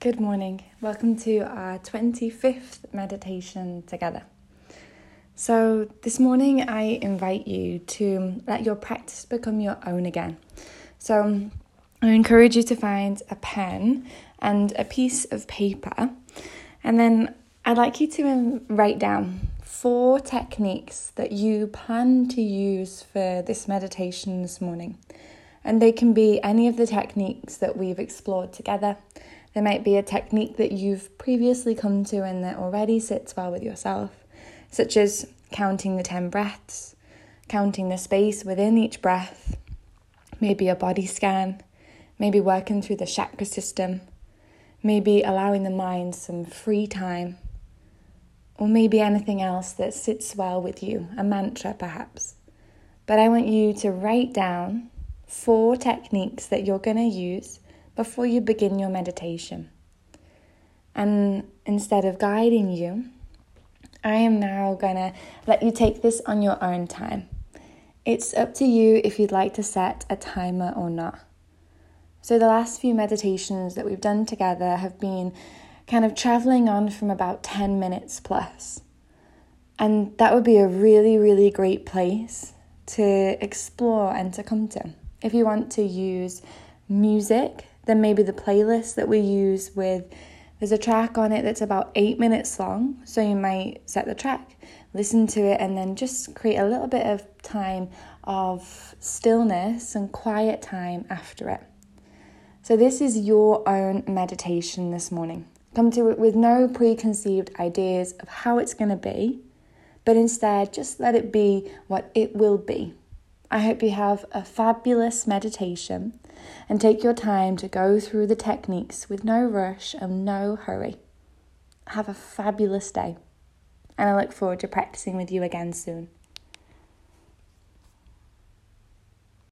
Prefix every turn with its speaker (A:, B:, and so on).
A: Good morning. Welcome to our 25th meditation together. So, this morning I invite you to let your practice become your own again. So, I encourage you to find a pen and a piece of paper, and then I'd like you to um, write down four techniques that you plan to use for this meditation this morning. And they can be any of the techniques that we've explored together there might be a technique that you've previously come to and that already sits well with yourself, such as counting the 10 breaths, counting the space within each breath, maybe a body scan, maybe working through the chakra system, maybe allowing the mind some free time, or maybe anything else that sits well with you, a mantra perhaps. But I want you to write down four techniques that you're going to use before you begin your meditation. And instead of guiding you, I am now to let you take this on your own time. It's up to you if you'd like to set a timer or not. So, the last few meditations that we've done together have been kind of traveling on from about 10 minutes plus. And that would be a really, really great place to explore and to come to. If you want to use music then maybe the playlist that we use with there's a track on it that's about eight minutes long, so you might set the track, listen to it, and then just create a little bit of time of stillness and quiet time after it. So, this is your own meditation this morning. Come to it with no preconceived ideas of how it's going to be, but instead just let it be what it will be. I hope you have a fabulous meditation and take your time to go through the techniques with no rush and no hurry. Have a fabulous day, and I look forward to practicing with you again soon.